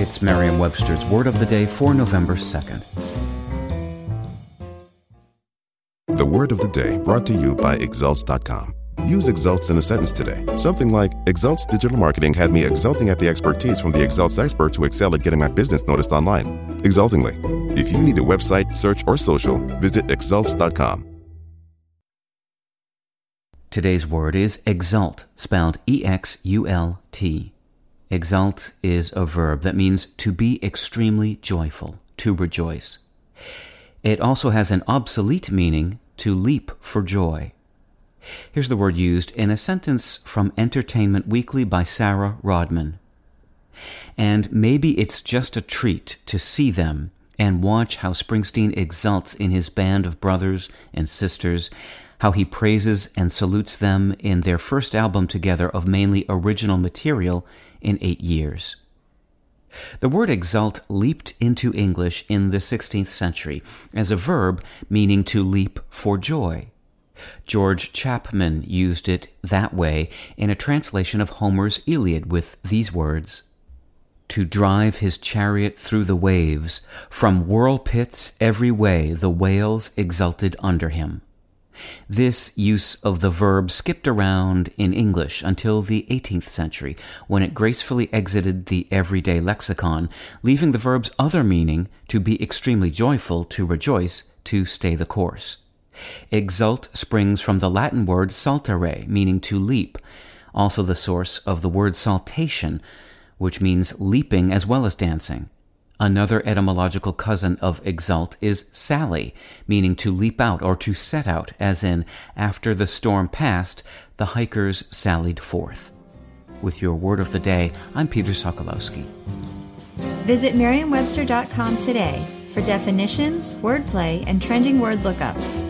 It's Merriam Webster's Word of the Day for November 2nd. The Word of the Day brought to you by Exults.com. Use Exults in a sentence today. Something like Exults Digital Marketing had me exulting at the expertise from the Exults experts who excel at getting my business noticed online. Exultingly. If you need a website, search, or social, visit Exults.com. Today's word is exult, spelled E X U L T. Exult is a verb that means to be extremely joyful, to rejoice. It also has an obsolete meaning to leap for joy. Here's the word used in a sentence from Entertainment Weekly by Sarah Rodman. And maybe it's just a treat to see them and watch how Springsteen exults in his band of brothers and sisters, how he praises and salutes them in their first album together of mainly original material in eight years. The word exult leaped into English in the 16th century as a verb meaning to leap for joy. George Chapman used it that way in a translation of Homer's Iliad with these words To drive his chariot through the waves, from whirl pits every way the whales exulted under him. This use of the verb skipped around in English until the 18th century, when it gracefully exited the everyday lexicon, leaving the verb's other meaning to be extremely joyful, to rejoice, to stay the course. Exult springs from the Latin word saltare, meaning to leap, also the source of the word saltation, which means leaping as well as dancing. Another etymological cousin of exult is sally, meaning to leap out or to set out, as in, after the storm passed, the hikers sallied forth. With your word of the day, I'm Peter Sokolowski. Visit Merriam-Webster.com today for definitions, wordplay, and trending word lookups.